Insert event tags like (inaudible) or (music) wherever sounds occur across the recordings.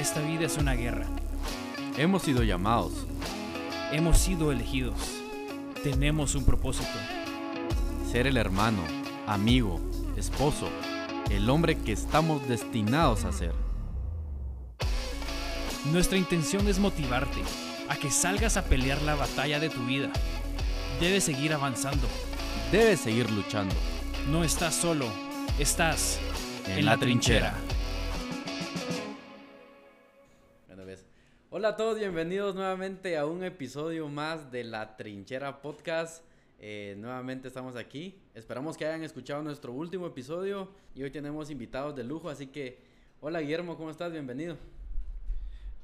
Esta vida es una guerra. Hemos sido llamados. Hemos sido elegidos. Tenemos un propósito. Ser el hermano, amigo, esposo, el hombre que estamos destinados a ser. Nuestra intención es motivarte a que salgas a pelear la batalla de tu vida. Debes seguir avanzando. Debes seguir luchando. No estás solo, estás En la trinchera. Hola a todos, bienvenidos nuevamente a un episodio más de La Trinchera Podcast. Eh, nuevamente estamos aquí. Esperamos que hayan escuchado nuestro último episodio y hoy tenemos invitados de lujo, así que hola Guillermo, ¿cómo estás? Bienvenido.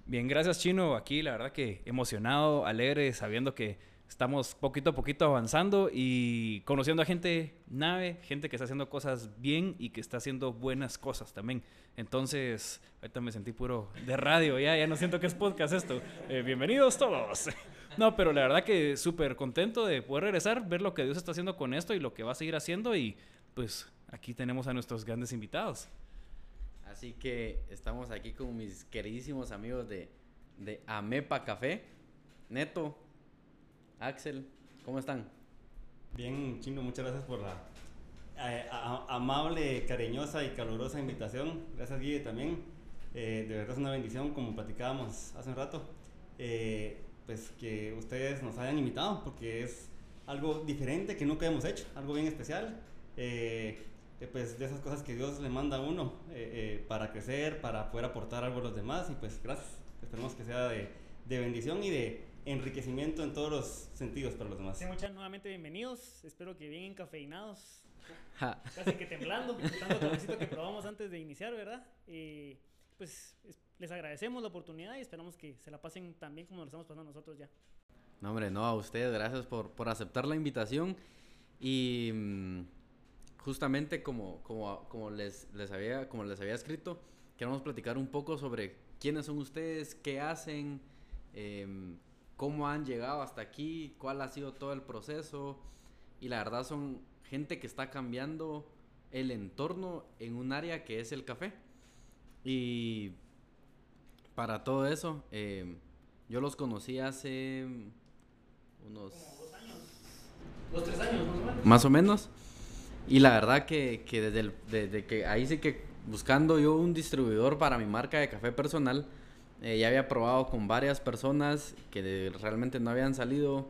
Bien, gracias Chino. Aquí la verdad que emocionado, alegre, sabiendo que estamos poquito a poquito avanzando y conociendo a gente nave, gente que está haciendo cosas bien y que está haciendo buenas cosas también. Entonces, ahorita me sentí puro de radio, ya, ya no siento que es podcast esto. Eh, bienvenidos todos. (laughs) No, pero la verdad que súper contento de poder regresar, ver lo que Dios está haciendo con esto y lo que va a seguir haciendo y pues aquí tenemos a nuestros grandes invitados. Así que estamos aquí con mis queridísimos amigos de, de Amepa Café. Neto, Axel, ¿cómo están? Bien, Chino, muchas gracias por la eh, a- amable, cariñosa y calurosa invitación. Gracias, Guille, también. Eh, de verdad es una bendición, como platicábamos hace un rato, eh, pues que ustedes nos hayan invitado, porque es algo diferente que nunca hemos hecho, algo bien especial. Eh, eh, pues de esas cosas que Dios le manda a uno eh, para crecer, para poder aportar algo a los demás, y pues gracias. Esperemos que sea de, de bendición y de enriquecimiento en todos los sentidos para los demás. Sí, muchas nuevamente bienvenidos. Espero que bien encafeinados. Ja, Casi que temblando. Tanto cafecito que probamos antes de iniciar, ¿verdad? Y pues es- les agradecemos la oportunidad y esperamos que se la pasen tan bien como nos estamos pasando nosotros ya. No, hombre, no, a ustedes, gracias por, por aceptar la invitación. Y mm, justamente como, como, como, les, les había, como les había escrito, queremos platicar un poco sobre quiénes son ustedes, qué hacen, em, cómo han llegado hasta aquí, cuál ha sido todo el proceso. Y la verdad son gente que está cambiando el entorno en un área que es el café. Y para todo eso, em, yo los conocí hace unos... Dos, tres años, más o menos. Más o menos. Y la verdad que, que desde, el- desde que ahí sí que buscando yo un distribuidor para mi marca de café personal, eh, ya había probado con varias personas que realmente no habían salido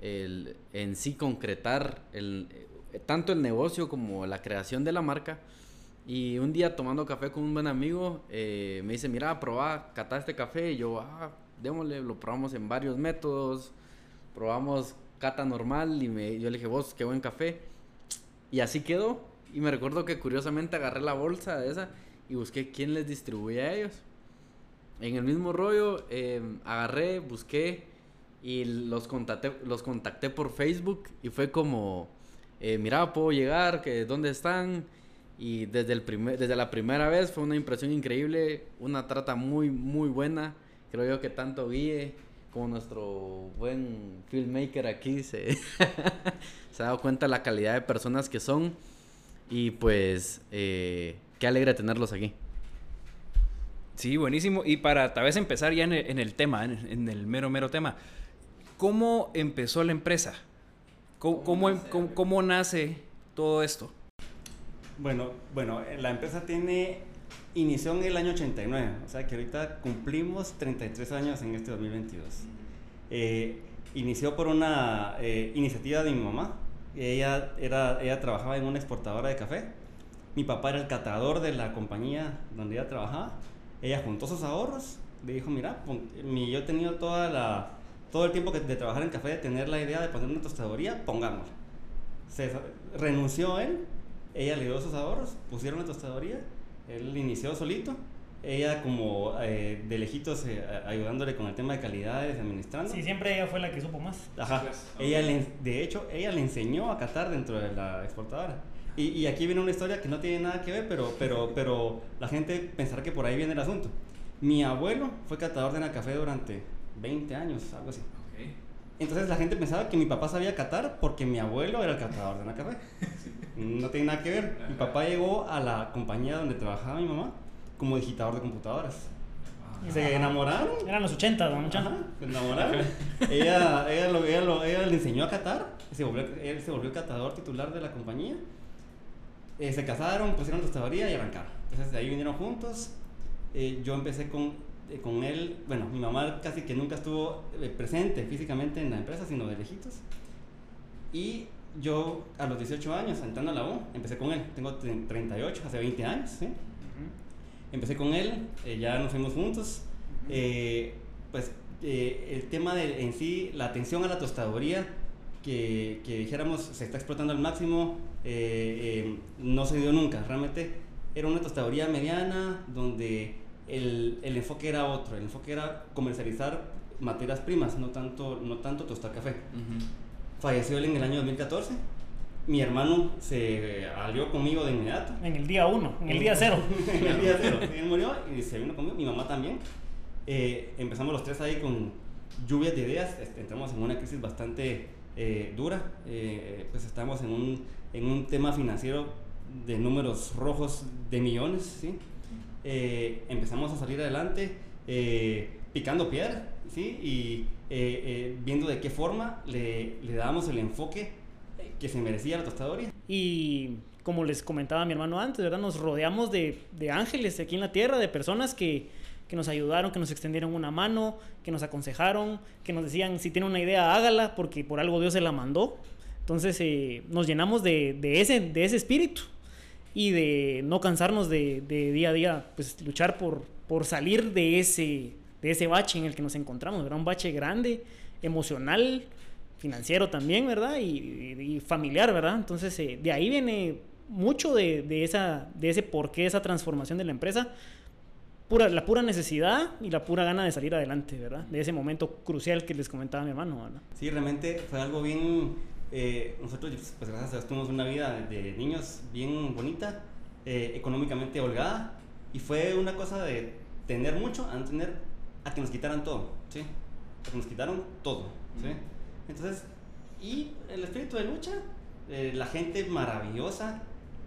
el, en sí concretar el, eh, tanto el negocio como la creación de la marca. Y un día tomando café con un buen amigo, eh, me dice, mira, probá, catá este café. Y yo, ah, démosle, lo probamos en varios métodos. Probamos cata normal y me, yo le dije, vos, qué buen café. Y así quedó. Y me recuerdo que curiosamente agarré la bolsa de esa y busqué quién les distribuye a ellos. En el mismo rollo, eh, agarré, busqué y los contacté, los contacté por Facebook y fue como, eh, mira, puedo llegar, que dónde están. Y desde, el primer, desde la primera vez fue una impresión increíble, una trata muy, muy buena. Creo yo que tanto Guille como nuestro buen filmmaker aquí se, (laughs) se ha dado cuenta de la calidad de personas que son. Y pues, eh, qué alegre tenerlos aquí. Sí, buenísimo. Y para tal vez empezar ya en el, en el tema, en, en el mero, mero tema, ¿cómo empezó la empresa? ¿Cómo, cómo, em- cómo- cómo nace todo esto? Bueno, bueno, la empresa tiene inició en el año 89, o sea que ahorita cumplimos 33 años en este 2022. Eh, inició por una eh, iniciativa de mi mamá. Ella, era, ella trabajaba en una exportadora de café. Mi papá era el catador de la compañía donde ella trabajaba. Ella juntó sus ahorros. Le dijo, mira, pon- mi- yo he tenido toda la, todo el tiempo que, de trabajar en café, de tener la idea de poner una tostadoría, pongámosla. Se renunció él, ella le dio sus ahorros, pusieron la tostadoría, él inició solito, ella como eh, de lejitos eh, a- ayudándole con el tema de calidades, administrando. Sí, siempre ella fue la que supo más. Ajá. Pues, Ella le- de hecho, ella le enseñó a catar dentro de la exportadora. Y, y aquí viene una historia que no tiene nada que ver, pero, pero, pero la gente pensará que por ahí viene el asunto. Mi abuelo fue catador de café durante 20 años, algo así. Entonces la gente pensaba que mi papá sabía catar porque mi abuelo era el catador de café. (laughs) No tiene nada que ver. Mi papá llegó a la compañía donde trabajaba mi mamá como digitador de computadoras. Se enamoraron. Eran los 80, don. Ajá, se enamoraron. ella, ella, lo, ella, lo- ella le enseñó a catar. Se volvió, él se volvió catador titular de la compañía. Eh, se casaron, pusieron tostadoría y arrancaron. Entonces de ahí vinieron juntos. Eh, yo empecé con, eh, con él. Bueno, mi mamá casi que nunca estuvo eh, presente físicamente en la empresa, sino de lejitos. Y yo a los 18 años, entrando a la U, empecé con él. Tengo tre- 38, hace 20 años. ¿sí? Empecé con él, ya nos fuimos juntos. Pues el tema de en sí, la atención a la tostadoría, que, que dijéramos se está explotando al máximo, eh, eh, no se dio nunca. Realmente era una tostadoría mediana donde el, el enfoque era otro. El enfoque era comercializar materias primas, no tanto, no tanto tostar café. Falleció él en el año 2014. Mi hermano se alió conmigo de inmediato. En el día 1, en el día 0. (laughs) en el día cero. Él murió y se vino conmigo, mi mamá también. Eh, empezamos los tres ahí con lluvias de ideas. este, entramos en una crisis bastante eh, dura. Eh, pues estamos en un, en un tema financiero de números rojos de millones. ¿sí? Eh, empezamos a salir adelante eh, picando piedra ¿sí? y eh, eh, viendo de qué forma le, le dábamos el enfoque que se merecía la tostadoría. Y como les comentaba mi hermano antes, ¿verdad? Nos rodeamos de, de ángeles aquí en la tierra, de personas que, que nos ayudaron, que nos extendieron una mano, que nos aconsejaron, que nos decían, si tiene una idea, hágala, porque por algo Dios se la mandó. Entonces eh, nos llenamos de, de ese, de ese espíritu y de no cansarnos de, de día a día, pues luchar por, por salir de ese, de ese bache en el que nos encontramos, ¿verdad? Un bache grande, emocional, financiero también, ¿verdad? Y, y- y familiar, ¿verdad? Entonces, eh, de ahí viene mucho de, de esa, de ese esa transformación de la empresa. Pura, la pura necesidad y la pura gana de salir adelante, ¿verdad? De ese momento crucial que les comentaba mi hermano, ¿verdad? Sí, realmente fue algo bien. eh, nosotros, pues gracias a Dios, tuvimos una vida de niños bien bonita, eh, económicamente holgada, y fue una cosa de tener mucho a no tener a que nos quitaran todo, ¿sí? A que nos quitaron todo, ¿sí? Entonces, y el espíritu de lucha, eh, la gente maravillosa,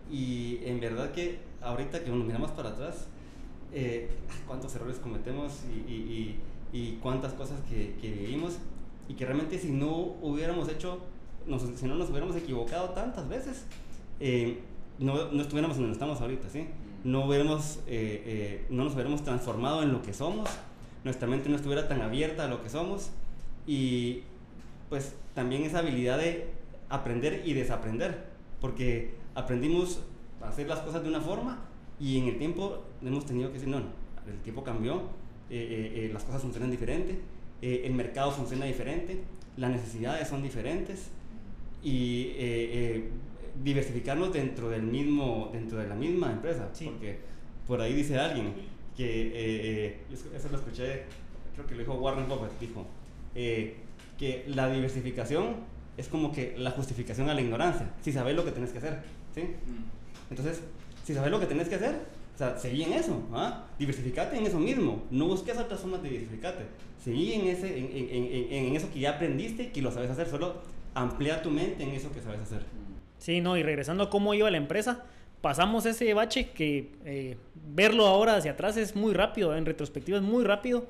y en verdad que ahorita que nos miramos para atrás, eh, cuántos errores cometemos y, y- y- y cuántas cosas que, que vivimos y que realmente si no hubiéramos hecho, nos- si no nos hubiéramos equivocado tantas veces, eh, no, no estuviéramos donde estamos ahorita, ¿sí? No, hubiéramos, eh, eh, no nos hubiéramos transformado en lo que somos, nuestra mente no estuviera tan abierta a lo que somos y pues también esa habilidad de aprender y desaprender, porque aprendimos a hacer las cosas de una forma y en el tiempo hemos tenido que decir, no, no, el tiempo cambió, eh, eh, eh, las cosas funcionan diferente, eh, el mercado funciona diferente, las necesidades son diferentes y eh, eh, diversificarnos dentro del mismo, dentro de la misma empresa, Sí. porque por ahí dice alguien que, eso lo escuché, creo que lo dijo Warren Buffett, dijo, que la diversificación es como que la justificación a la ignorancia, si sabes lo que tenés que hacer, ¿sí? Entonces, si sabes lo que tenés que hacer, o sea, seguí en eso, ¿ah? diversificate en eso mismo, no busques otras formas de diversificarte, seguí en, ese, en, en- en- en- eso que ya aprendiste y que lo sabes hacer, solo amplía tu mente en eso que sabes hacer. Sí, no, y regresando a cómo iba la empresa, pasamos ese bache que eh, verlo ahora hacia atrás es muy rápido, en retrospectiva es muy rápido,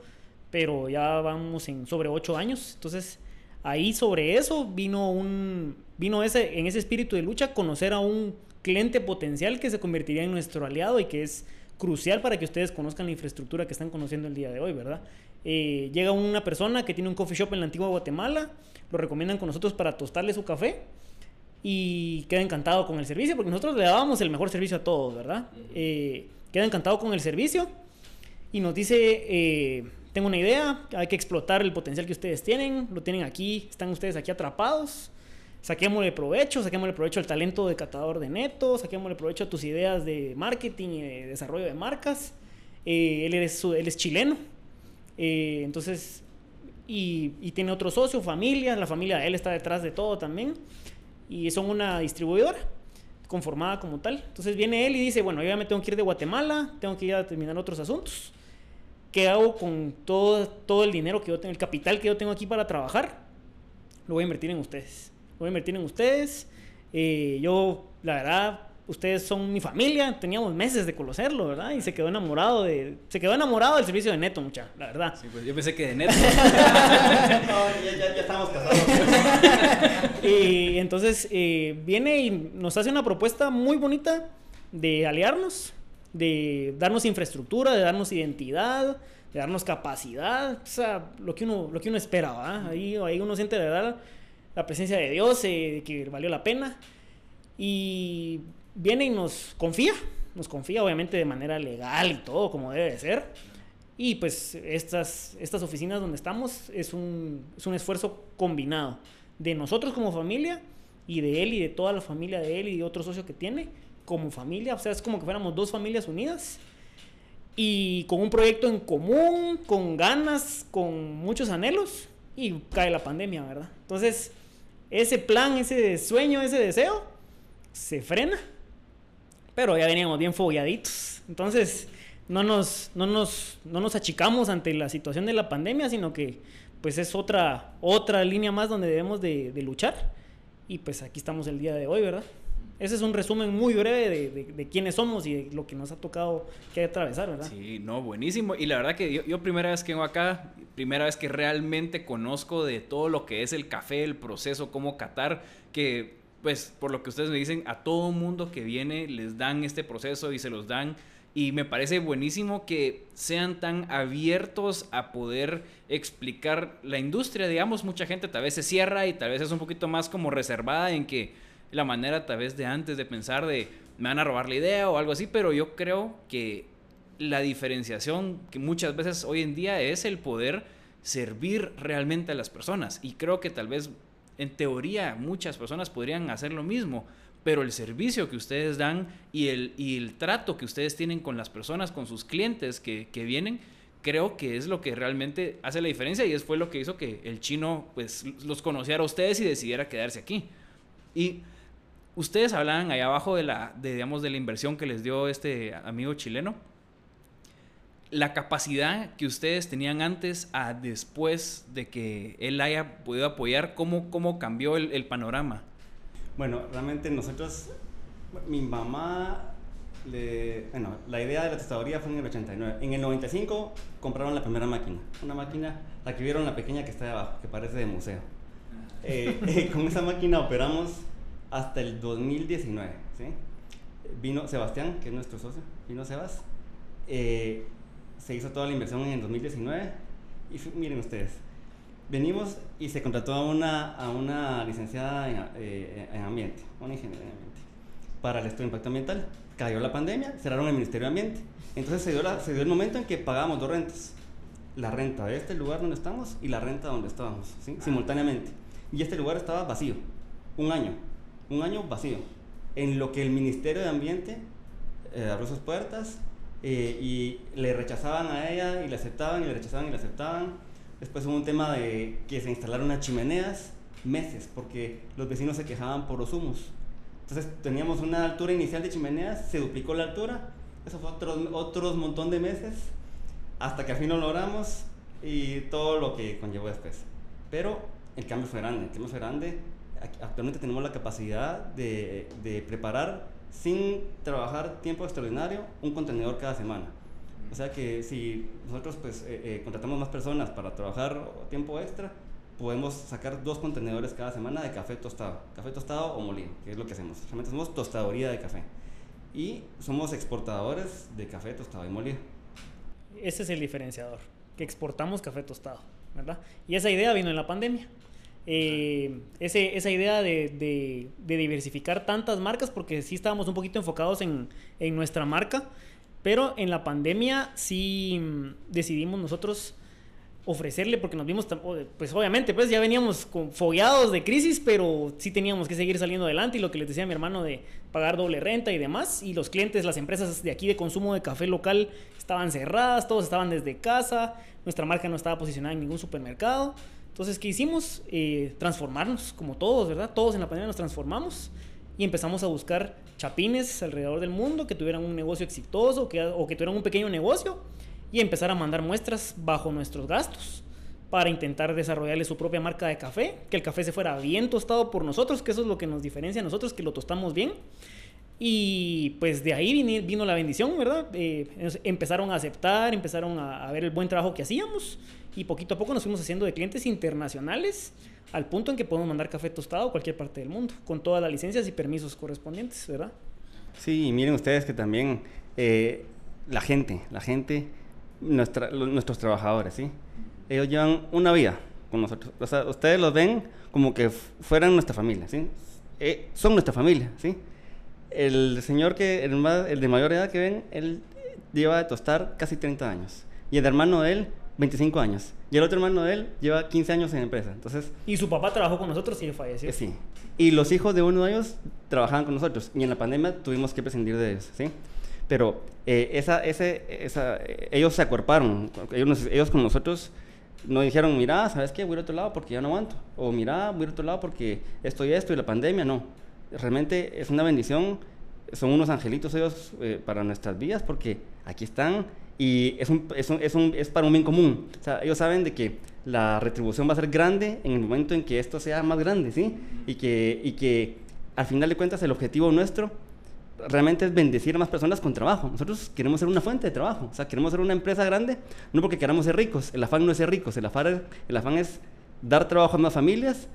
pero ya vamos en sobre ocho años, entonces ahí sobre eso vino un, vino ese, en ese espíritu de lucha, conocer a un cliente potencial que se convertiría en nuestro aliado y que es crucial para que ustedes conozcan la infraestructura que están conociendo el día de hoy, ¿verdad? Eh, llega una persona que tiene un coffee shop en la antigua Guatemala, lo recomiendan con nosotros para tostarle su café y queda encantado con el servicio, porque nosotros le dábamos el mejor servicio a todos, ¿verdad? Eh, queda encantado con el servicio y nos dice, eh, tengo una idea, hay que explotar el potencial que ustedes tienen, lo tienen aquí, están ustedes aquí atrapados, saquémosle provecho, saquémosle provecho al talento de catador de neto, saquémosle provecho a tus ideas de marketing y de desarrollo de marcas. Eh, él, es, él es chileno, eh, entonces, y, y tiene otro socio, familia, la familia de él está detrás de todo también y son una distribuidora conformada como tal. Entonces viene él y dice, bueno, yo ya me tengo que ir de Guatemala, tengo que ir a terminar otros asuntos. ¿Qué hago con todo, todo el dinero que yo tengo, el capital que yo tengo aquí para trabajar? Lo voy a invertir en ustedes. Voy a invertir en ustedes. Eh, yo, la verdad, ustedes son mi familia, teníamos meses de conocerlo, ¿verdad? Y se quedó enamorado de, se quedó enamorado del servicio de Neto, mucha, la verdad. Sí, pues yo pensé que de Neto. (laughs) (laughs) No, ya, ya, ya estamos casados. (laughs) y entonces eh, viene y nos hace una propuesta muy bonita de aliarnos, de darnos infraestructura, de darnos identidad, de darnos capacidad, o sea, lo que uno, lo que uno espera, ¿verdad? Ahí, ahí uno siente de verdad la presencia de Dios, eh, que valió la pena. Y viene y nos confía, nos confía obviamente de manera legal y todo como debe de ser. Y pues estas, estas oficinas donde estamos es un, es un esfuerzo combinado de nosotros como familia y de él y de toda la familia de él y de otro socio que tiene como familia. O sea, es como que fuéramos dos familias unidas y con un proyecto en común, con ganas, con muchos anhelos y cae la pandemia, ¿verdad? Entonces, ese plan, ese sueño, ese deseo se frena pero ya veníamos bien fogueaditos. Entonces, no nos, no nos, no nos achicamos ante la situación de la pandemia, sino que pues es otra, otra línea más donde debemos de, de luchar. Y pues aquí estamos el día de hoy, ¿verdad? Ese es un resumen muy breve de, de, quiénes somos y de lo que nos ha tocado que atravesar, ¿verdad? Sí, no, buenísimo. Y la verdad que yo, yo, primera vez que vengo acá, primera vez que realmente conozco de todo lo que es el café, el proceso, cómo catar, que pues por lo que ustedes me dicen, a todo mundo que viene les dan este proceso y se los dan. Y me parece buenísimo que sean tan abiertos a poder explicar la industria. Digamos, mucha gente tal vez se cierra y tal vez es un poquito más como reservada en que la manera tal vez de antes de pensar de me van a robar la idea o algo así, pero yo creo que la diferenciación que muchas veces hoy en día es el poder servir realmente a las personas. Y creo que tal vez en teoría muchas personas podrían hacer lo mismo, pero el servicio que ustedes dan y el, y el trato que ustedes tienen con las personas, con sus clientes que, que vienen, creo que es lo que realmente hace la diferencia y es fue lo que hizo que el chino pues los conociera a ustedes y decidiera quedarse aquí. Y ustedes hablaban ahí abajo de la, de, digamos, de la inversión que les dio este amigo chileno. La capacidad que ustedes tenían antes a después de que él haya podido apoyar, ¿cómo, cómo cambió el, el panorama? Bueno, realmente nosotros, mi mamá, le, bueno, la idea de la tostadoría fue en el 89. En el 95 compraron la primera máquina. Una máquina, la que vieron la pequeña que está de abajo, que parece de museo. (laughs) Eh, eh, con esa máquina operamos hasta el 2019. ¿sí? Vino Sebastián, que es nuestro socio, vino Sebas. Eh, se hizo toda la inversión en el 2019. Y miren ustedes, venimos y se contrató a una, a una licenciada en, eh, en ambiente, una ingeniera en ambiente, para el estudio de impacto ambiental. Cayó la pandemia, cerraron el Ministerio de Ambiente. Entonces se dio, la, se dio el momento en que pagábamos dos rentas. La renta de este lugar donde estamos y la renta donde estábamos, ¿sí? simultáneamente. Y este lugar estaba vacío, un año, un año vacío. En lo que el Ministerio de Ambiente eh, abrió sus puertas eh, y le rechazaban a ella y le aceptaban y le rechazaban y le aceptaban. Después hubo un tema de que se instalaron unas chimeneas meses porque los vecinos se quejaban por los humos. Entonces teníamos una altura inicial de chimeneas, se duplicó la altura, eso fue otros otros montón de meses, hasta que al fin lo logramos y todo lo que conllevó después. Pero el cambio fue grande, el cambio fue grande. Actualmente tenemos la capacidad de, preparar sin trabajar tiempo extraordinario un contenedor cada semana. O sea que si nosotros pues eh, eh, contratamos más personas para trabajar tiempo extra, podemos sacar dos contenedores cada semana de café tostado, café tostado o molido, que es lo que hacemos. Realmente somos tostadoría de café y somos exportadores de café tostado y molido. Ese es el diferenciador, que exportamos café tostado, ¿verdad? Y esa idea vino en la pandemia. Eh, ese, esa idea de, de, diversificar tantas marcas, porque sí estábamos un poquito enfocados en, en nuestra marca, pero en la pandemia sí decidimos nosotros ofrecerle porque nos vimos pues obviamente pues ya veníamos fogueados de crisis pero sí teníamos que seguir saliendo adelante y lo que les decía mi hermano de pagar doble renta y demás y los clientes las empresas de aquí de consumo de café local estaban cerradas todos estaban desde casa nuestra marca no estaba posicionada en ningún supermercado entonces qué hicimos eh, transformarnos como todos verdad todos en la pandemia nos transformamos y empezamos a buscar chapines alrededor del mundo que tuvieran un negocio exitoso que, o que tuvieran un pequeño negocio y empezar a mandar muestras bajo nuestros gastos para intentar desarrollarle su propia marca de café, que el café se fuera bien tostado por nosotros, que eso es lo que nos diferencia a nosotros, que lo tostamos bien. Y pues de ahí vino, la bendición, ¿verdad? Eh, empezaron a aceptar, empezaron a, ver el buen trabajo que hacíamos y poquito a poco nos fuimos haciendo de clientes internacionales al punto en que podemos mandar café tostado a cualquier parte del mundo, con todas las licencias y permisos correspondientes, ¿verdad? Sí, miren ustedes que también eh, la gente, la gente, nuestra, nuestros trabajadores, ¿sí? Ellos llevan una vida con nosotros. O sea, ustedes los ven como que fueran nuestra familia, ¿sí? Eh, son nuestra familia, ¿sí? El señor que, el, el de mayor edad que ven, él lleva de tostar casi 30 años. Y el hermano de él 25 años. Y el otro hermano de él lleva 15 años en empresa. Entonces, y su papá trabajó con nosotros y falleció. sí. Y los hijos de uno de ellos trabajaban con nosotros. Y en la pandemia tuvimos que prescindir de ellos, ¿sí? Pero eh, esa, ese, esa, ellos se acuerparon. Ellos, ellos con nosotros no dijeron, mira, ¿sabes qué? Voy a ir a otro lado porque ya no aguanto. O mira, voy a ir a otro lado porque esto y esto y la pandemia. No. Realmente es una bendición. Son unos angelitos ellos eh, para nuestras vidas porque aquí están y es, un, es, un, es, un, es, para un bien común. O sea, ellos saben de que la retribución va a ser grande en el momento en que esto sea más grande, ¿sí? Y que, y que al final de cuentas el objetivo nuestro realmente es bendecir a más personas con trabajo. Nosotros queremos ser una fuente de trabajo, o sea, queremos ser una empresa grande, no porque queramos ser ricos, el afán no es ser ricos, el afán es, el afán es dar trabajo a más familias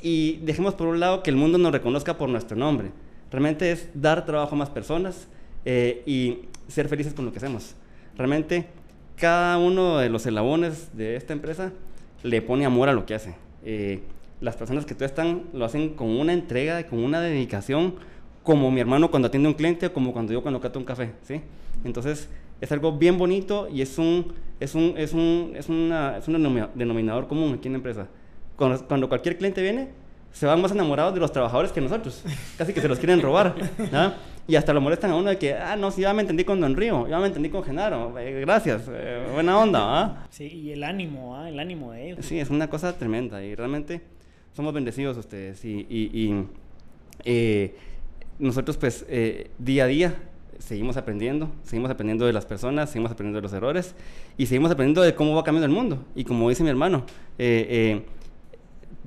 y dejemos por un lado que el mundo nos reconozca por nuestro nombre. Realmente es dar trabajo a más personas eh, y ser felices con lo que hacemos. Realmente cada uno de los eslabones de esta empresa le pone amor a lo que hace. Eh, las personas que tú están lo hacen con una entrega, con una dedicación, como mi hermano cuando atiende a un cliente o como cuando yo cuando cato un café, ¿sí? Entonces, es algo bien bonito y es un, es un, es un, es una, es un denominador común aquí en la empresa. Cuando, cuando, cualquier cliente viene, se van más enamorados de los trabajadores que nosotros. Casi que se los quieren robar. ¿no? Y hasta lo molestan a uno de que, ah, no, sí, ya me entendí con Don Río, ya me entendí con Genaro, eh, gracias, eh, buena onda, ¿ah? Sí, y el ánimo, ¿ah? El ánimo de ellos. Sí, es una cosa tremenda y realmente somos bendecidos ustedes y, y, y eh, nosotros pues día a día seguimos aprendiendo, seguimos aprendiendo de las personas, seguimos aprendiendo de los errores y seguimos aprendiendo de cómo va cambiando el mundo. Y como dice mi hermano,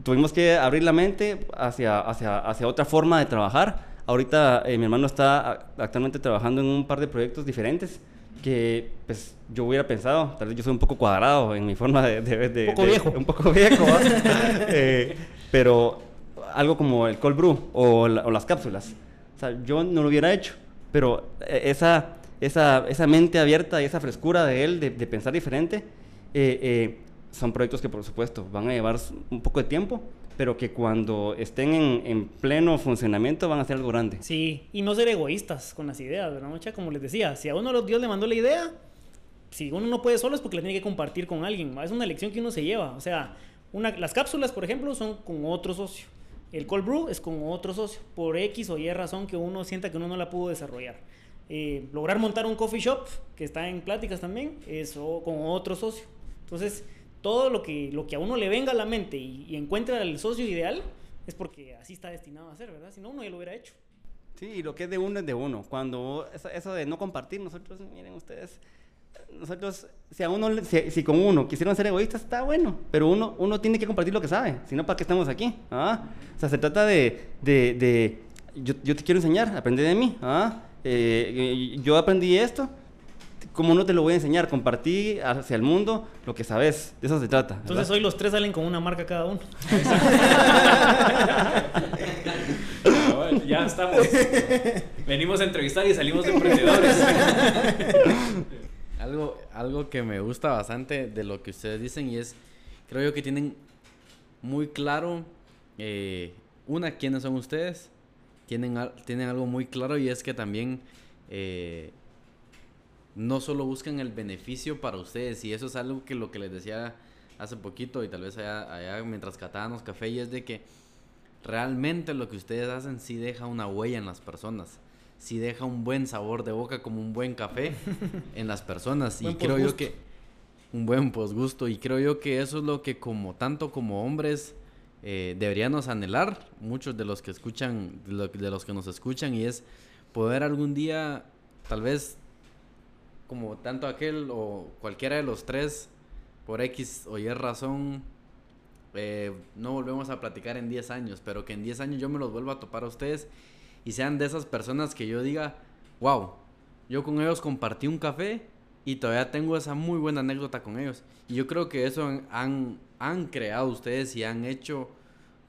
tuvimos que abrir la mente hacia, hacia, hacia otra forma de trabajar Ahorita eh, mi hermano está actualmente trabajando en un par de proyectos diferentes que pues yo hubiera pensado, tal vez yo soy un poco cuadrado en mi forma de... un poco viejo. Un poco viejo, (laughs) eh, pero algo como el cold brew o, las cápsulas. O sea, yo no lo hubiera hecho, pero eh, esa, esa, esa mente abierta y esa frescura de él de, de pensar diferente son proyectos que por supuesto van a llevar un poco de tiempo, pero que cuando estén en, en, pleno funcionamiento van a ser algo grande. Sí, y no ser egoístas con las ideas, ¿verdad, mucha? Como les decía, si a uno Dios le mandó la idea, si uno no puede solo es porque la tiene que compartir con alguien. Es una lección que uno se lleva. O sea, una, las cápsulas, por ejemplo, son con otro socio. El cold brew es con otro socio. Por X o Y razón que uno sienta que uno no la pudo desarrollar. Eh, lograr montar un coffee shop, que está en pláticas también, es con otro socio. Entonces, todo lo que, lo que a uno le venga a la mente y, y encuentra el socio ideal, es porque así está destinado a ser, ¿verdad? Si no, uno ya lo hubiera hecho. Sí, y lo que es de uno es de uno. Cuando eso, de no compartir, nosotros, miren ustedes, nosotros, si a uno, si, con uno quisieron ser egoístas, está bueno, pero uno, uno tiene que compartir lo que sabe, si no, ¿para qué estamos aquí? ¿Ah? O sea, se trata de, de, de yo, yo, te quiero enseñar, aprende de mí, ¿ah? Eh, yo aprendí esto, ¿Cómo no te lo voy a enseñar? Compartí hacia el mundo lo que sabes. De eso se trata. Entonces hoy los tres salen con una marca cada uno. (laughs) ya estamos. Venimos a entrevistar y salimos de emprendedores. (laughs) algo, algo que me gusta bastante de lo que ustedes dicen y es, creo yo que tienen muy claro, eh, una, quiénes son ustedes. Tienen, tienen algo muy claro y es que también... Eh, no solo buscan el beneficio para ustedes, y eso es algo que lo que les decía hace poquito y tal vez allá, mientras catábamos café, y es de que realmente lo que ustedes hacen sí deja una huella en las personas, sí deja un buen sabor de boca como un buen café (laughs) en las personas, y creo yo que un buen posgusto, y creo yo que eso es lo que como tanto como hombres eh, deberíamos anhelar, muchos de los que escuchan, de los que nos escuchan, y es poder algún día tal vez como tanto aquel o cualquiera de los tres, por X o Y razón, eh, no volvemos a platicar en 10 años, pero que en 10 años yo me los vuelva a topar a ustedes y sean de esas personas que yo diga, wow, yo con ellos compartí un café y todavía tengo esa muy buena anécdota con ellos. Y yo creo que eso han, han creado ustedes y han hecho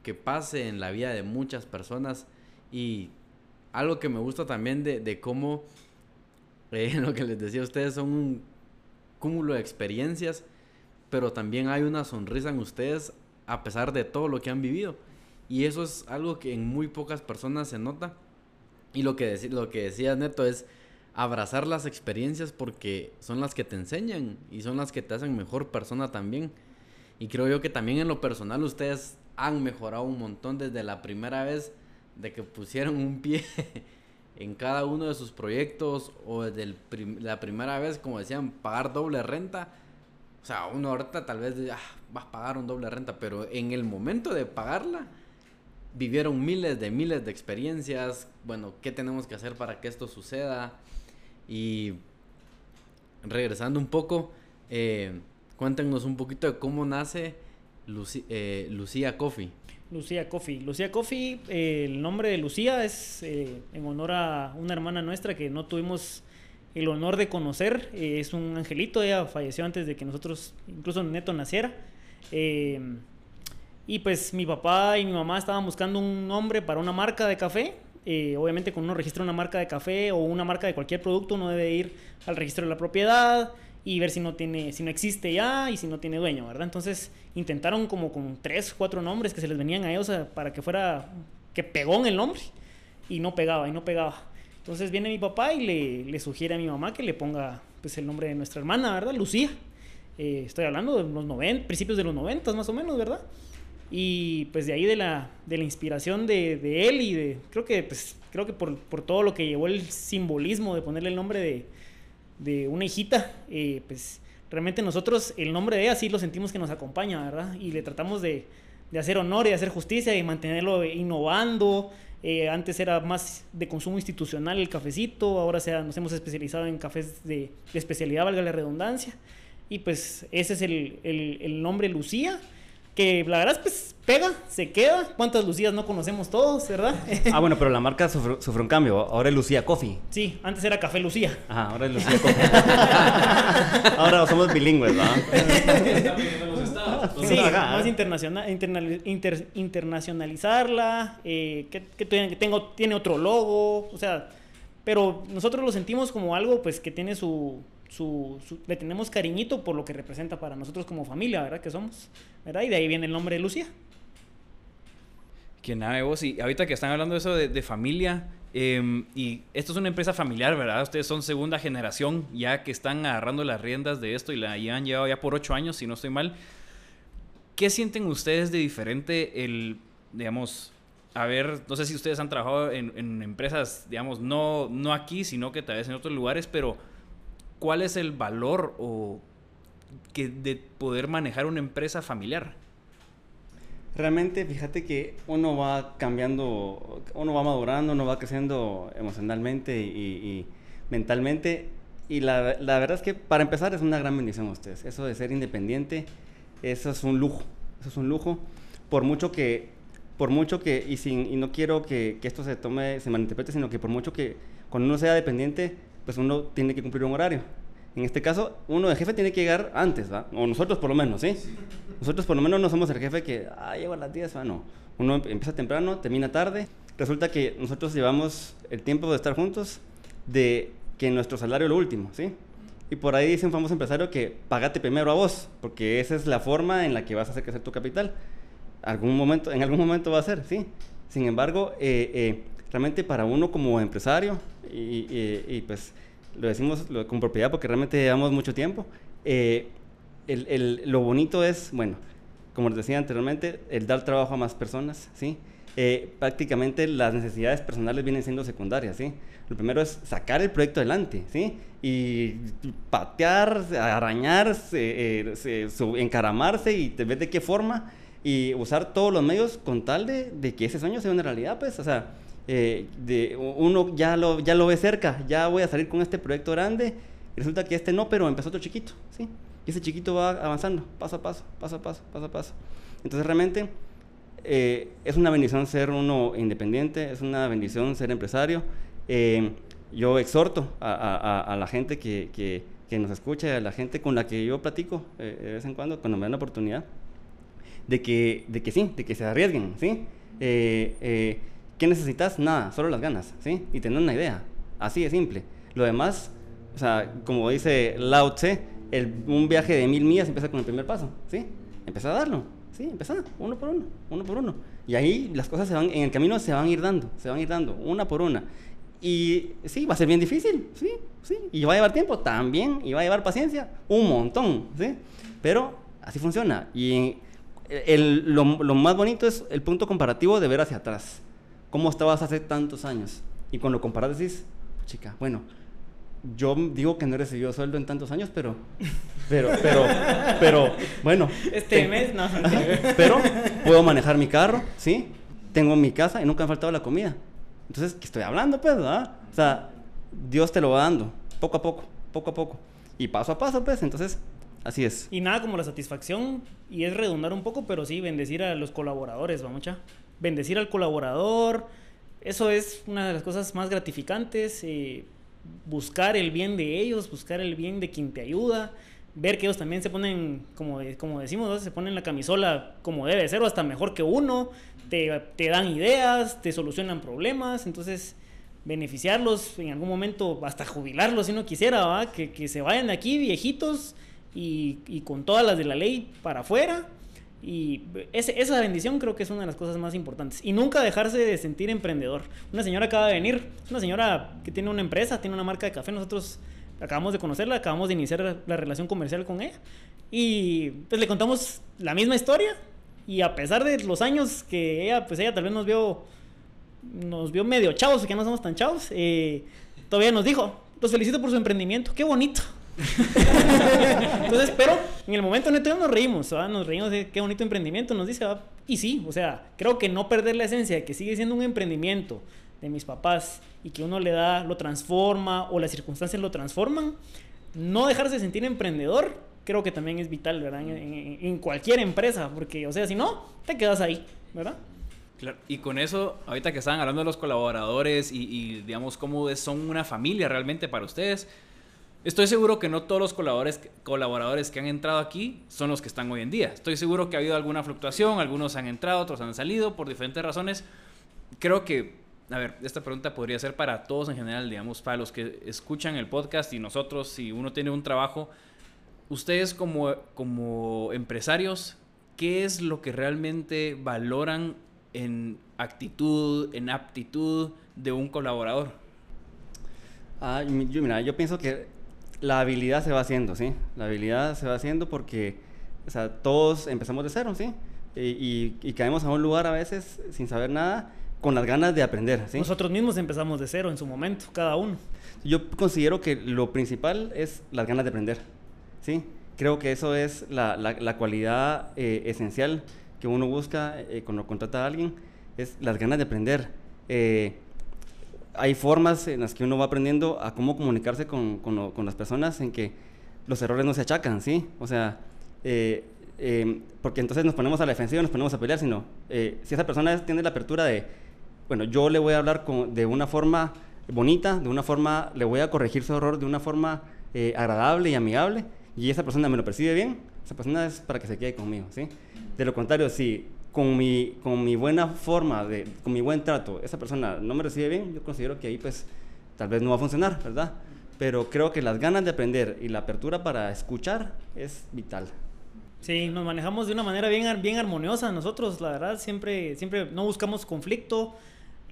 que pase en la vida de muchas personas. Y algo que me gusta también de, de cómo, eh, (laughs) lo que les decía ustedes, son un cúmulo de experiencias, pero también hay una sonrisa en ustedes a pesar de todo lo que han vivido. Y eso es algo que en muy pocas personas se nota. Y lo que, lo que decía Neto es abrazar las experiencias porque son las que te enseñan y son las que te hacen mejor persona también. Y creo yo que también en lo personal ustedes han mejorado un montón desde la primera vez de que pusieron un pie (laughs) en cada uno de sus proyectos o desde la primera vez, como decían, pagar doble renta. O sea, uno ahorita tal vez ah, vas a pagar un doble renta, pero en el momento de pagarla, vivieron miles de miles de experiencias. Bueno, ¿qué tenemos que hacer para que esto suceda? Y regresando un poco, eh, cuéntenos un poquito de cómo nace eh, Lucía Coffee. Lucía Coffee. Lucía Coffee, eh, el nombre de Lucía es eh, en honor a una hermana nuestra que no tuvimos el honor de conocer. Eh, es un angelito, ella falleció antes de que nosotros, incluso Neto, naciera. y pues mi papá y mi mamá estaban buscando un nombre para una marca de café. obviamente cuando uno registra una marca de café o una marca de cualquier producto, uno debe ir al registro de la propiedad y ver si no tiene, si no existe ya y si no tiene dueño, ¿verdad? Entonces intentaron como con tres, cuatro nombres que se les venían a ellos para que fuera, que pegó en el nombre y no pegaba y no pegaba. Entonces viene mi papá y le, le sugiere a mi mamá que le ponga pues el nombre de nuestra hermana, ¿verdad? Lucía. Eh, estoy hablando de los 90, principios de los 90 más o menos, ¿verdad? Y pues de ahí de la, de la inspiración de, de él y de, creo que pues, creo que por, por todo lo que llevó el simbolismo de ponerle el nombre de, de una hijita, eh, pues realmente nosotros el nombre de ella sí lo sentimos que nos acompaña, ¿verdad? Y le tratamos de, de hacer honor y de hacer justicia y mantenerlo innovando. Eh, antes era más de consumo institucional el cafecito, ahora sea, nos hemos especializado en cafés de, especialidad, valga la redundancia. Y pues ese es el, el nombre Lucía que la verdad pues pega, se queda. ¿Cuántas Lucías no conocemos todos, verdad? (laughs) ah, bueno, pero la marca sufrió, un cambio. Ahora es Lucía Coffee. Sí, antes era Café Lucía. Ajá, ahora es Lucía Coffee. (laughs) ahora somos bilingües, ¿verdad? sí, más internacional, internacionalizarla, eh, que, que, tengo, tiene otro logo, o sea, pero nosotros lo sentimos como algo pues que tiene su, su, le tenemos cariñito por lo que representa para nosotros como familia, ¿verdad? Que somos, ¿verdad? Y de ahí viene el nombre de Lucía. Que nada, vos, y ahorita que están hablando de eso de, familia, em, y esto es una empresa familiar, ¿verdad? Ustedes son segunda generación ya que están agarrando las riendas de esto y la han llevado ya por ocho años, si no estoy mal. ¿Qué sienten ustedes de diferente el, digamos, a ver, no sé si ustedes han trabajado en, en empresas, digamos, no, no aquí, sino que tal vez en otros lugares, pero ¿cuál es el valor o que de poder manejar una empresa familiar? Realmente, fíjate que uno va cambiando, uno va madurando, uno va creciendo emocionalmente y, mentalmente. Y la, la, verdad es que para empezar es una gran bendición a ustedes. Eso de ser independiente, eso es un lujo. Eso es un lujo. Por mucho que, por mucho que, y, sin, y no quiero que, que esto se tome, se malinterprete, sino que por mucho que cuando uno sea dependiente, pues uno tiene que cumplir un horario. En este caso, uno de jefe tiene que llegar antes, ¿va? O nosotros por lo menos, ¿sí? Nosotros por lo menos no somos el jefe que, ah, llego a las 10, ¿va? No. Uno empieza temprano, termina tarde. Resulta que nosotros llevamos el tiempo de estar juntos de que nuestro salario es lo último, ¿sí? Y por ahí dice un famoso empresario que pagate primero a vos, porque esa es la forma en la que vas a hacer crecer tu capital. En algún momento va a ser, ¿sí? Sin embargo, eh, eh, realmente para uno como empresario, y, pues lo decimos con propiedad porque realmente llevamos mucho tiempo, eh, el, lo bonito es, bueno, como les decía anteriormente, el dar trabajo a más personas, ¿sí? Eh, prácticamente las necesidades personales vienen siendo secundarias, ¿sí? Lo primero es sacar el proyecto adelante, ¿sí? Y patear, arañarse, eh, encaramarse y te ves de qué forma y usar todos los medios con tal de, de que ese sueño sea una realidad, pues, o sea, eh, de, uno ya lo, ya lo ve cerca, ya voy a salir con este proyecto grande, y resulta que este no, pero empezó otro chiquito, ¿sí? Y ese chiquito va avanzando, paso a paso, paso a paso, paso a paso. Entonces realmente eh, es una bendición ser uno independiente, es una bendición ser empresario. Eh, yo exhorto a, a- a la gente que, que, que nos escucha, a la gente con la que yo platico eh, de vez en cuando, cuando me dan la oportunidad, de que, de que sí, de que se arriesguen, ¿sí? ¿Qué necesitas? Nada, solo las ganas, ¿sí? Y tener una idea, así de simple. Lo demás, o sea, como dice Lao Tse, el- un viaje de mil millas empieza con el primer paso, ¿sí? Empieza a darlo, ¿sí? Empieza, uno por uno, uno por uno. Y ahí las cosas se van, en el camino se van a ir dando, se van a ir dando, una por una. Y sí, va a ser bien difícil, sí, sí. Y va a llevar tiempo también, y va a llevar paciencia, un montón, ¿sí? Pero así funciona. Y el- lo, lo más bonito es el punto comparativo de ver hacia atrás. ¿Cómo estabas hace tantos años? Y cuando comparas decís, chica, bueno, yo digo que no he recibido sueldo en tantos años, pero, pero, pero, pero, bueno. Este te- mes, no. pero puedo manejar mi carro, ¿sí? Tengo mi casa y nunca me ha faltado la comida. Entonces, ¿qué estoy hablando, pues, verdad? O sea, Dios te lo va dando, poco a poco, poco a poco. Y paso a paso, pues, entonces, así es. Y nada como la satisfacción, y es redundar un poco, pero sí, bendecir a los colaboradores, vamos ya. Bendecir al colaborador, eso es una de las cosas más gratificantes. eh, buscar el bien de ellos, buscar el bien de quien te ayuda, ver que ellos también se ponen, como, de- como decimos, ¿no? se ponen la camisola como debe ser o hasta mejor que uno, te, te dan ideas, te solucionan problemas, entonces beneficiarlos en algún momento, hasta jubilarlos si uno quisiera. Que, que se vayan de aquí viejitos y, y con todas las de la ley para afuera. Y ese- esa bendición creo que es una de las cosas más importantes. Y nunca dejarse de sentir emprendedor. Una señora acaba de venir, una señora que tiene una empresa, tiene una marca de café. Nosotros acabamos de conocerla, acabamos de iniciar la, la relación comercial con ella. Y pues le contamos la misma historia. Y a pesar de los años que ella, pues ella tal vez nos vio, nos vio medio chavos, que no somos tan chavos, eh, todavía nos dijo, los felicito por su emprendimiento, qué bonito. (laughs) Entonces, pero en el momento neto nos reímos, nos reímos de qué bonito emprendimiento, nos dice, y sí, o sea, creo que no perder la esencia de que sigue siendo un emprendimiento de mis papás y que uno le da, lo transforma o las circunstancias lo transforman, no dejarse de sentir emprendedor, creo que también es vital, ¿verdad? En, en- en cualquier empresa, porque, o sea, si no, te quedas ahí, ¿verdad? Claro, Y con eso, ahorita que estaban hablando de los colaboradores y, y, digamos cómo son una familia realmente para ustedes, estoy seguro que no todos los colaboradores, colaboradores que han entrado aquí son los que están hoy en día. Estoy seguro que ha habido alguna fluctuación, algunos han entrado, otros han salido por diferentes razones. Creo que, a ver, esta pregunta podría ser para todos en general, digamos, para los que escuchan el podcast y nosotros, si uno tiene un trabajo, ustedes como, como empresarios, ¿qué es lo que realmente valoran en actitud, en aptitud de un colaborador? Ah, yo, mira, yo pienso que la habilidad se va haciendo, ¿sí? La habilidad se va haciendo porque, o sea, todos empezamos de cero, ¿sí? Y, y- y caemos a un lugar a veces sin saber nada, con las ganas de aprender, ¿sí? Nosotros mismos empezamos de cero en su momento, cada uno. Yo considero que lo principal es las ganas de aprender, ¿sí? Creo que eso es la, la- la cualidad eh, esencial que uno busca eh, cuando contrata a alguien, es las ganas de aprender. Eh, hay formas en las que uno va aprendiendo a cómo comunicarse con, con lo- con las personas en que los errores no se achacan, ¿sí? O sea, eh, eh, porque entonces nos ponemos a la defensiva, nos ponemos a pelear, sino eh, si esa persona tiene la apertura de, bueno, yo le voy a hablar con- de una forma bonita, de una forma, le voy a corregir su error de una forma eh, agradable y amigable, y esa persona me lo percibe bien, esa persona es para que se quede conmigo, ¿sí? De lo contrario, si con mi, con mi buena forma, de, con mi buen trato, esa persona no me recibe bien, yo considero que ahí pues tal vez no va a funcionar, ¿verdad? Pero creo que las ganas de aprender y la apertura para escuchar es vital. Sí, nos manejamos de una manera bien, bien armoniosa. Nosotros, la verdad, siempre, siempre no buscamos conflicto.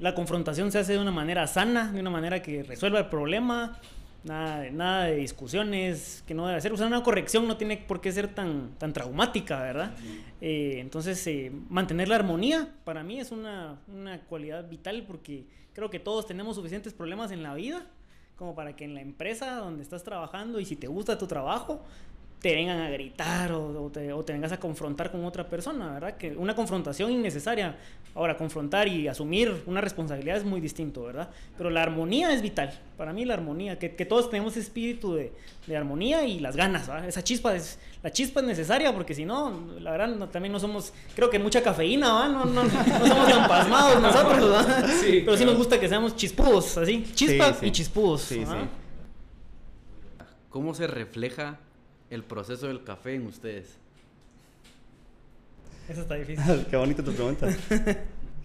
La confrontación se hace de una manera sana, de una manera que resuelva el problema. Nada, de- nada de discusiones que no debe ser. O sea, una corrección no tiene por qué ser tan, tan traumática, ¿verdad? Eh, entonces, eh, mantener la armonía para mí es una, una cualidad vital porque creo que todos tenemos suficientes problemas en la vida como para que en la empresa donde estás trabajando y si te gusta tu trabajo, te vengan a gritar o, te, o, te, vengas a confrontar con otra persona, ¿verdad? Que una confrontación innecesaria. Ahora, confrontar y asumir una responsabilidad es muy distinto, ¿verdad? Pero la armonía es vital. Para mí la armonía, que, que todos tenemos espíritu de, de, armonía y las ganas, ¿verdad? Esa chispa es, la chispa es necesaria porque si no, la verdad, también no somos, creo que mucha cafeína, ¿verdad? No, no, no somos tan pasmados nosotros, ¿verdad? (laughs) Sí, Pero sí nos gusta que seamos chispudos, así, chispa y chispudos. Sí, sí. ¿Cómo se refleja el proceso del café en ustedes? Eso está difícil. (laughs) qué bonita tu pregunta.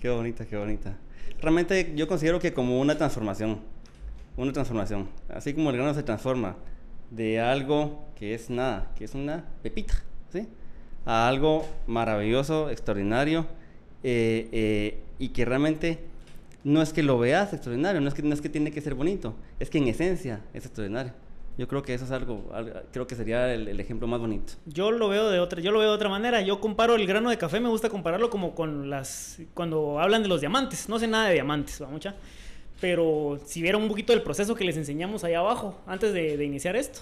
qué bonita, qué bonita. Realmente yo considero que como una transformación, una transformación, así como el grano se transforma de algo que es nada, que es una pepita, ¿sí? A algo maravilloso, extraordinario, eh, eh, y que realmente no es que lo veas extraordinario, no es que, no es que tiene que ser bonito, es que en esencia es extraordinario. Yo creo que eso es algo, creo que sería el, ejemplo más bonito. Yo lo veo de otra, yo lo veo de otra manera. Yo comparo el grano de café, me gusta compararlo como con las, cuando hablan de los diamantes. No sé nada de diamantes, va mucha. Pero si vieron un poquito del proceso que les enseñamos ahí abajo, antes de, iniciar esto,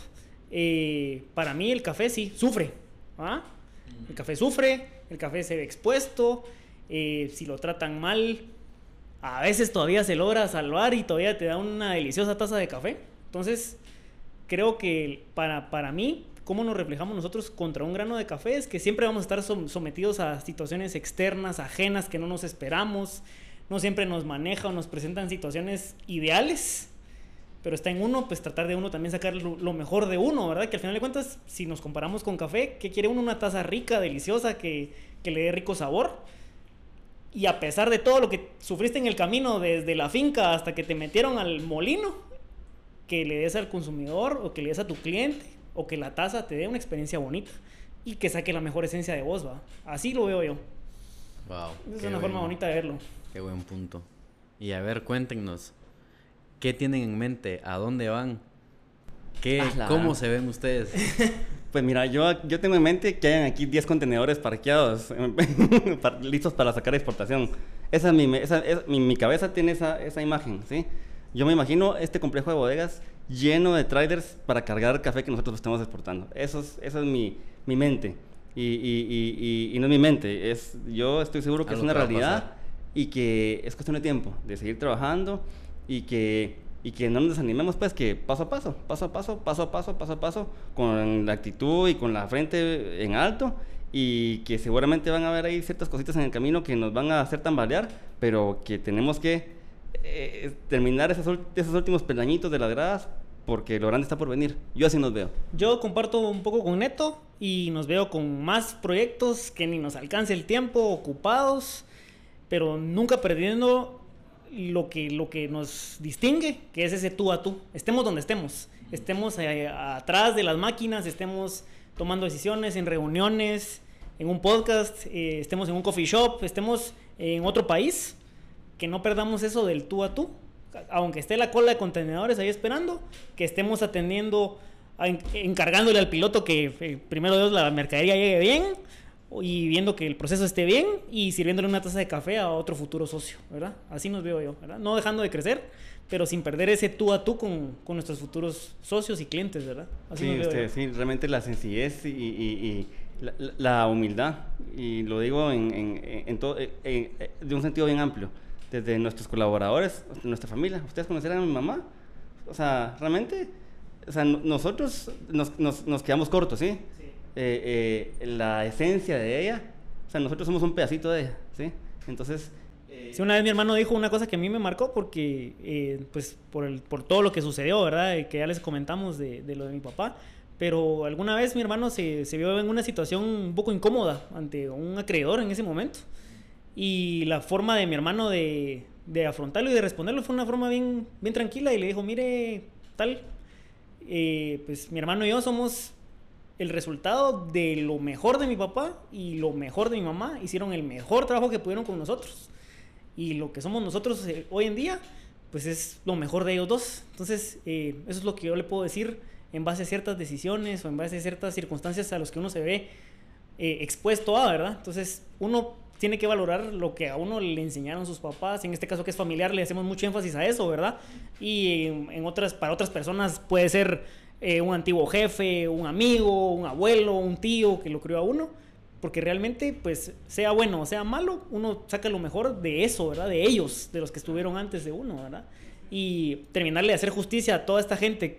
eh, para mí el café sí sufre. El café sufre, el café se ve expuesto, eh, si lo tratan mal, a veces todavía se logra salvar y todavía te da una deliciosa taza de café. Entonces, creo que para, para mí, cómo nos reflejamos nosotros contra un grano de café es que siempre vamos a estar sometidos a situaciones externas, ajenas, que no nos esperamos, no siempre nos maneja o nos presentan situaciones ideales, pero está en uno, pues tratar de uno también sacar lo, mejor de uno, ¿verdad? Que al final de cuentas, si nos comparamos con café, ¿qué quiere uno? Una taza rica, deliciosa, que, que le dé rico sabor. Y a pesar de todo lo que sufriste en el camino, desde la finca hasta que te metieron al molino, que le des al consumidor o que le des a tu cliente o que la taza te dé una experiencia bonita y que saque la mejor esencia de vos, va. Así lo veo yo. Wow. Es una forma bonita de verlo. Qué buen punto. Y a ver, cuéntenos, ¿qué tienen en mente? ¿A dónde van? ¿Qué, ¿Cómo se ven ustedes? (laughs) Pues mira, yo, yo tengo en mente que hayan aquí 10 contenedores parqueados, (laughs) listos para sacar exportación. Esa es mi, esa, mi, mi, cabeza tiene esa, esa imagen, ¿sí? Yo me imagino este complejo de bodegas lleno de traders para cargar café que nosotros estamos exportando. Eso es, eso es mi, mi mente. Y, y, y, no es mi mente, es, yo estoy seguro que es una realidad y que es cuestión de tiempo, de seguir trabajando y que, y que no nos desanimemos, pues que paso a paso, paso a paso, paso a paso, paso a paso, con la actitud y con la frente en alto y que seguramente van a haber ahí ciertas cositas en el camino que nos van a hacer tambalear, pero que tenemos que eh, terminar esos, esos últimos peldañitos de las gradas porque lo grande está por venir. Yo así nos veo. Yo comparto un poco con Neto y nos veo con más proyectos que ni nos alcance el tiempo, ocupados, pero nunca perdiendo lo que, lo que nos distingue, que es ese tú a tú. Estemos donde estemos. Estemos eh, atrás de las máquinas, estemos tomando decisiones en reuniones, en un podcast, eh, estemos en un coffee shop, estemos en otro país que no perdamos eso del tú a tú. Aunque esté la cola de contenedores ahí esperando, que estemos atendiendo, encargándole al piloto que eh, primero Dios la mercadería llegue bien y viendo que el proceso esté bien y sirviéndole una taza de café a otro futuro socio, ¿verdad? Así nos veo yo, ¿verdad? No dejando de crecer, pero sin perder ese tú a tú con, con nuestros futuros socios y clientes, ¿verdad? Así sí, usted, sí, realmente la sencillez y, y, la, la, humildad, y lo digo en, en, en todo, de un sentido bien amplio desde nuestros colaboradores, nuestra familia. ¿Ustedes conocerán a mi mamá? O sea, realmente, o sea, nosotros nos, nos, nos, quedamos cortos, ¿sí? sí. Eh, eh, la esencia de ella, o sea, nosotros somos un pedacito de ella, ¿sí? Entonces... Eh, sí, una vez mi hermano dijo una cosa que a mí me marcó porque, eh, pues, por, el, por todo lo que sucedió, ¿verdad? Que ya les comentamos de, de lo de mi papá. Pero alguna vez mi hermano se, se vio en una situación un poco incómoda ante un acreedor en ese momento. Y la forma de mi hermano de, de afrontarlo y de responderlo fue una forma bien, bien tranquila. Y le dijo, mire, tal, eh, pues mi hermano y yo somos el resultado de lo mejor de mi papá y lo mejor de mi mamá. Hicieron el mejor trabajo que pudieron con nosotros. Y lo que somos nosotros eh, hoy en día, pues es lo mejor de ellos dos. Entonces, eh, eso es lo que yo le puedo decir en base a ciertas decisiones o en base a ciertas circunstancias a los que uno se ve expuesto a, ¿verdad? Entonces, uno tiene que valorar lo que a uno le enseñaron sus papás. En este caso que es familiar, le hacemos mucho énfasis a eso, ¿verdad? Y en, otras, para otras personas puede ser eh, un antiguo jefe, un amigo, un abuelo, un tío que lo crió a uno. Porque realmente, pues, sea bueno o sea malo, uno saca lo mejor de eso, ¿verdad? De ellos, de los que estuvieron antes de uno, ¿verdad? Y terminarle de hacer justicia a toda esta gente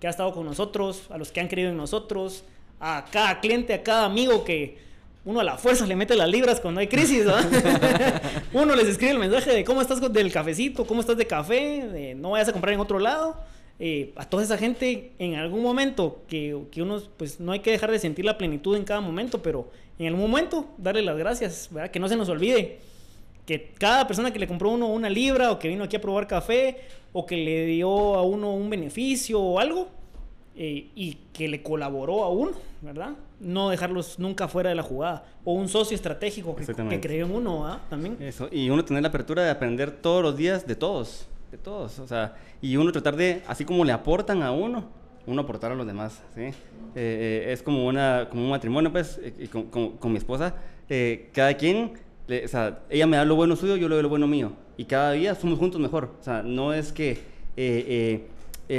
que ha estado con nosotros, a los que han creído en nosotros, a cada cliente, a cada amigo que uno a la fuerza le mete las libras cuando hay crisis, (laughs) uno les escribe el mensaje de cómo estás del cafecito, cómo estás de café, de no vayas a comprar en otro lado. Eh, a toda esa gente en algún momento que, que, uno, pues no hay que dejar de sentir la plenitud en cada momento, pero en algún momento darle las gracias, ¿verdad? Que no se nos olvide que cada persona que le compró uno una libra o que vino aquí a probar café o que le dio a uno un beneficio o algo eh, y que le colaboró a uno, ¿verdad? No dejarlos nunca fuera de la jugada. O un socio estratégico que, que creyó en uno, ¿ah? También. Eso, y uno tener la apertura de aprender todos los días de todos de todos. O sea, y uno tratar de, así como le aportan a uno, uno aportar a los demás, ¿sí? Eh, eh, es como, una, como un matrimonio, pues, eh, y con, con, mi esposa, cada quien, o sea, ella me da lo bueno suyo, yo le doy lo bueno mío. Y cada día somos juntos mejor. O sea, no es que,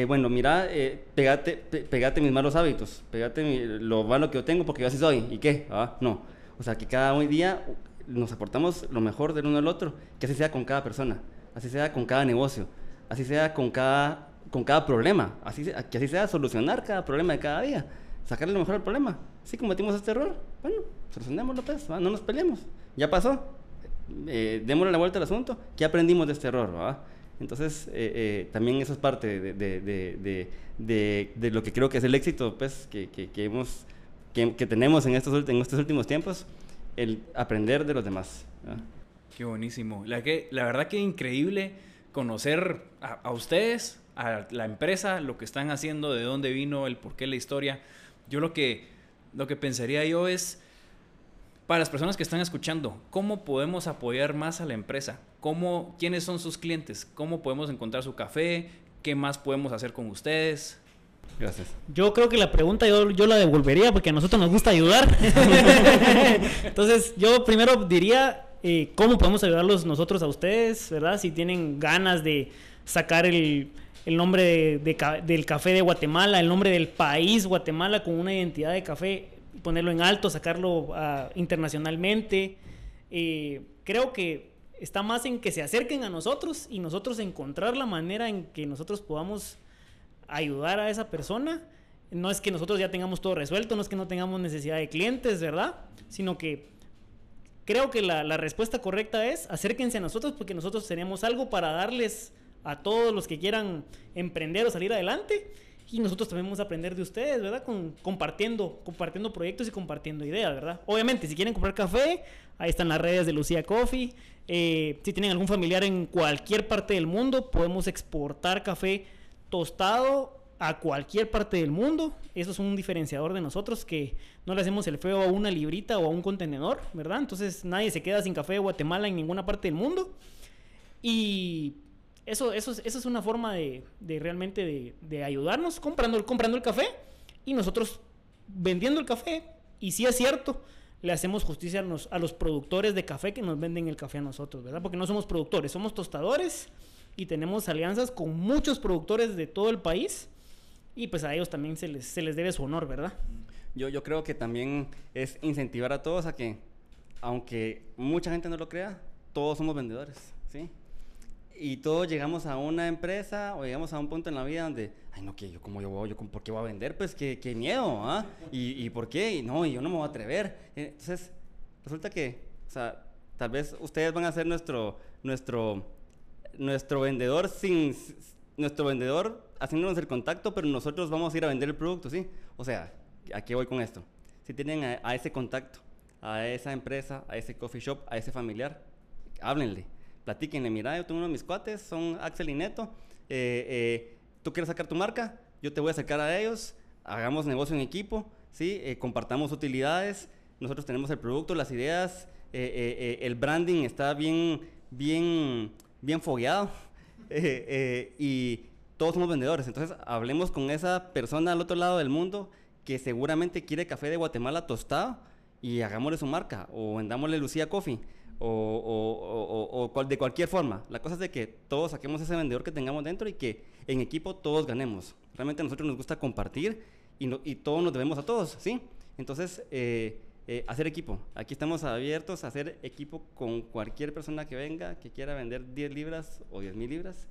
bueno, mira, pegate, pegate mis malos hábitos, pegate lo malo que yo tengo porque yo así soy. ¿Y qué? Ah, no. O sea, que cada día nos aportamos lo mejor del uno al otro, que así sea con cada persona así sea con cada negocio, así sea con cada, con cada problema, así que así sea solucionar cada problema de cada día, sacarle lo mejor al problema. Si cometimos este error, bueno, solucionémoslo pues, no nos peleemos, ya pasó, eh, démosle la vuelta al asunto, ¿qué aprendimos de este error? Entonces, eh, eh, también eso es parte de, de, de, de, lo que creo que es el éxito pues, que, que, que hemos, que, tenemos en estos, en estos últimos tiempos, el aprender de los demás. Qué buenísimo. La, que, la verdad que increíble conocer a, ustedes, a la empresa, lo que están haciendo, de dónde vino, el por qué, la historia. Yo lo que, lo que pensaría yo es, para las personas que están escuchando, ¿cómo podemos apoyar más a la empresa? ¿Cómo, ¿Quiénes son sus clientes? ¿Cómo podemos encontrar su café? ¿Qué más podemos hacer con ustedes? Gracias. Yo creo que la pregunta yo, yo la devolvería porque a nosotros nos gusta ayudar. (laughs) Entonces, yo primero diría, eh, cómo podemos ayudarlos nosotros a ustedes, ¿verdad? Si tienen ganas de sacar el, nombre del café de Guatemala, el nombre del país Guatemala con una identidad de café, ponerlo en alto, sacarlo ah, internacionalmente. Eh, creo que está más en que se acerquen a nosotros y nosotros encontrar la manera en que nosotros podamos ayudar a esa persona. No es que nosotros ya tengamos todo resuelto, no es que no tengamos necesidad de clientes, ¿verdad? Sino que creo que la, respuesta correcta es acérquense a nosotros porque nosotros tenemos algo para darles a todos los que quieran emprender o salir adelante. Y nosotros también vamos a aprender de ustedes, ¿verdad? Con, compartiendo, compartiendo proyectos y compartiendo ideas, ¿verdad? Obviamente, si quieren comprar café, ahí están las redes de Lucía Coffee. Eh, si tienen algún familiar en cualquier parte del mundo, podemos exportar café tostado a cualquier parte del mundo. Eso es un diferenciador de nosotros que no le hacemos el feo a una librita o a un contenedor, ¿verdad? Entonces nadie se queda sin café de Guatemala en ninguna parte del mundo. Y eso, eso, eso es una forma de, realmente de, ayudarnos comprando, comprando el café y nosotros vendiendo el café. Y si es cierto, le hacemos justicia a los, a los productores de café que nos venden el café a nosotros, ¿verdad? Porque no somos productores, somos tostadores y tenemos alianzas con muchos productores de todo el país y pues a ellos también se les, se les debe su honor, ¿verdad? Yo, yo creo que también es incentivar a todos a que, aunque mucha gente no lo crea, todos somos vendedores, ¿sí? Y todos llegamos a una empresa o llegamos a un punto en la vida donde, ay, no, que yo, ¿cómo yo voy? Yo, ¿Por qué voy a vender? Pues qué, qué miedo, ¿ah? ¿Y, ¿Y por qué? Y no, y yo no me voy a atrever. Entonces, resulta que, o sea, tal vez ustedes van a ser nuestro, nuestro, nuestro vendedor sin, nuestro vendedor haciéndonos el contacto, pero nosotros vamos a ir a vender el producto, ¿sí? O sea, ¿a qué voy con esto? Si tienen a, ese contacto, a esa empresa, a ese coffee shop, a ese familiar, háblenle, platíquenle, mira, yo tengo uno de mis cuates, son Axel y Neto, eh, eh, tú quieres sacar tu marca, yo te voy a sacar a ellos, hagamos negocio en equipo, ¿sí? Eh, compartamos utilidades, nosotros tenemos el producto, las ideas, el branding está bien, bien, bien fogueado, (laughs) y todos somos vendedores. Entonces, hablemos con esa persona al otro lado del mundo que seguramente quiere café de Guatemala tostado y hagámosle su marca o vendámosle Lucía Coffee o, o, de cualquier forma. La cosa es de que todos saquemos ese vendedor que tengamos dentro y que en equipo todos ganemos. Realmente a nosotros nos gusta compartir y, y todos nos debemos a todos, ¿sí? Entonces, eh, eh, hacer equipo. Aquí estamos abiertos a hacer equipo con cualquier persona que venga, que quiera vender 10 libras o 10 mil libras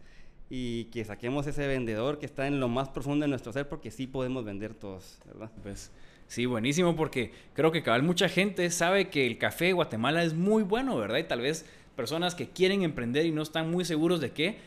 y que saquemos ese vendedor que está en lo más profundo de nuestro ser porque sí podemos vender todos, ¿verdad? Pues sí, buenísimo porque creo que cabal mucha gente sabe que el café de Guatemala es muy bueno, ¿verdad? Y tal vez personas que quieren emprender y no están muy seguros de qué,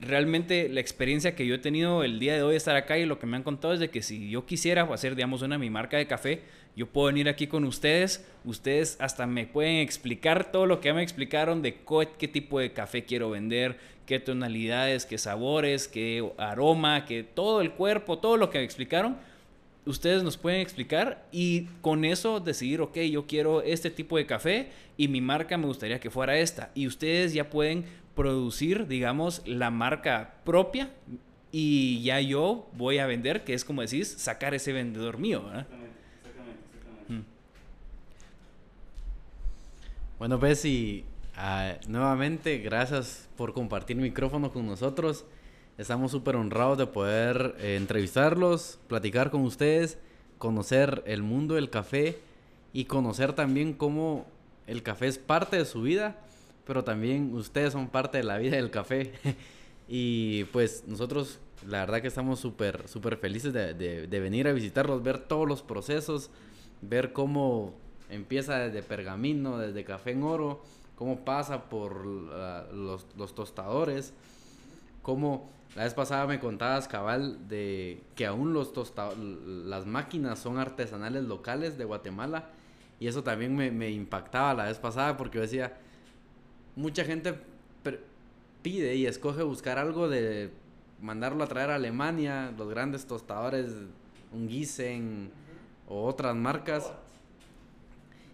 realmente la experiencia que yo he tenido el día de hoy estar acá y lo que me han contado es de que si yo quisiera hacer, digamos, una mi marca de café, yo puedo venir aquí con ustedes, ustedes hasta me pueden explicar todo lo que me explicaron de qué tipo de café quiero vender, qué tonalidades, qué sabores, qué aroma, qué todo el cuerpo, todo lo que me explicaron. Ustedes nos pueden explicar y con eso decidir, ok, yo quiero este tipo de café y mi marca me gustaría que fuera esta. Y ustedes ya pueden producir, digamos, la marca propia y ya yo voy a vender, que es como decís, sacar ese vendedor mío. Mm. Bueno, pues y ah, nuevamente gracias por compartir micrófono con nosotros. Estamos súper honrados de poder eh, entrevistarlos, platicar con ustedes, conocer el mundo del café y conocer también cómo el café es parte de su vida pero también ustedes son parte de la vida del café. (laughs) y pues nosotros la verdad que estamos súper, súper felices de, de, venir a visitarlos, ver todos los procesos, ver cómo empieza desde pergamino, desde café en oro, cómo pasa por los, los, tostadores, cómo la vez pasada me contabas, cabal, de que aún los las máquinas son artesanales locales de Guatemala. Y eso también me, me impactaba la vez pasada porque yo decía, mucha gente pide y escoge buscar algo de mandarlo a traer a Alemania, los grandes tostadores, un Giesen o otras marcas.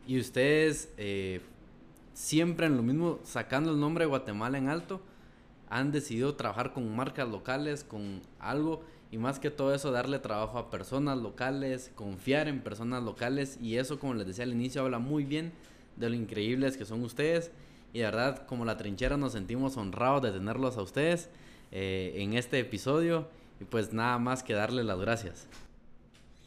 Y ustedes, eh, siempre en lo mismo, sacando el nombre de Guatemala en alto, han decidido trabajar con marcas locales, con algo, y más que todo eso, darle trabajo a personas locales, confiar en personas locales, y eso, como les decía al inicio, habla muy bien de lo increíbles que son ustedes y de verdad, como la trinchera, nos sentimos honrados de tenerlos a ustedes eh, en este episodio. Y pues nada más que darles las gracias.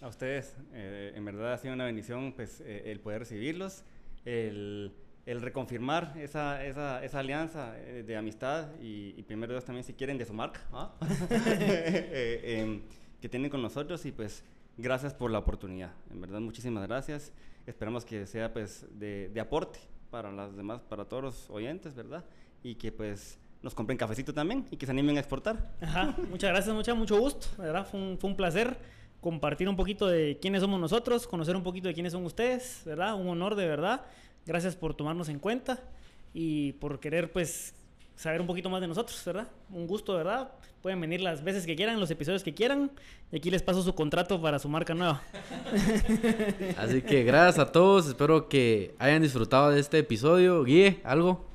A ustedes, eh, en verdad ha sido una bendición pues, eh, el poder recibirlos, el, el reconfirmar esa, esa, esa alianza de amistad y, primero Dios también si quieren de su marca ¿ah? (laughs) (laughs) em, que tienen con nosotros y pues gracias por la oportunidad. En verdad, muchísimas gracias. Esperamos que sea pues de, de aporte para las demás, para todos los oyentes, ¿verdad? Y que pues nos compren cafecito también y que se animen a exportar. Ajá, muchas gracias, mucha, mucho gusto, ¿verdad? Fue un, fue un placer compartir un poquito de quiénes somos nosotros, conocer un poquito de quiénes son ustedes, ¿verdad? Un honor de verdad. Gracias por tomarnos en cuenta y por querer pues saber un poquito más de nosotros, ¿verdad? Un gusto, ¿verdad? Pueden venir las veces que quieran, los episodios que quieran. Y aquí les paso su contrato para su marca nueva. Así que gracias a todos. Espero que hayan disfrutado de este episodio. Guille, ¿algo?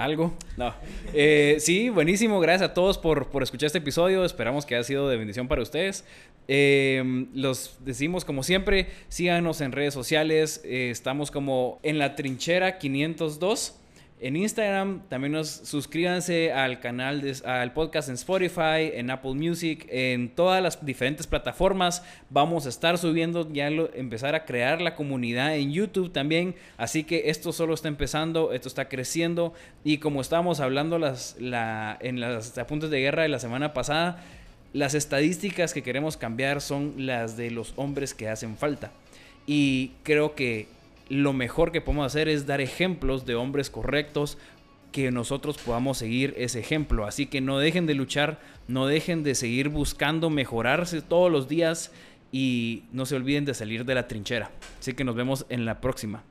¿Algo? No. Eh, sí, buenísimo. Gracias a todos por, por, escuchar este episodio. Esperamos que haya sido de bendición para ustedes. Eh, los decimos como siempre, síganos en redes sociales. Eh, estamos como en la trinchera 502 en Instagram. También nos suscríbanse al canal, al podcast en Spotify, en Apple Music, en todas las diferentes plataformas. Vamos a estar subiendo, ya empezar a crear la comunidad en YouTube también. Así que esto solo está empezando, esto está creciendo. Y como estábamos hablando las, en las apuntes de guerra de la semana pasada, las estadísticas que queremos cambiar son las de los hombres que hacen falta. Y creo que lo mejor que podemos hacer es dar ejemplos de hombres correctos que nosotros podamos seguir ese ejemplo. Así que no dejen de luchar, no dejen de seguir buscando mejorarse todos los días y no se olviden de salir de la trinchera. Así que nos vemos en la próxima.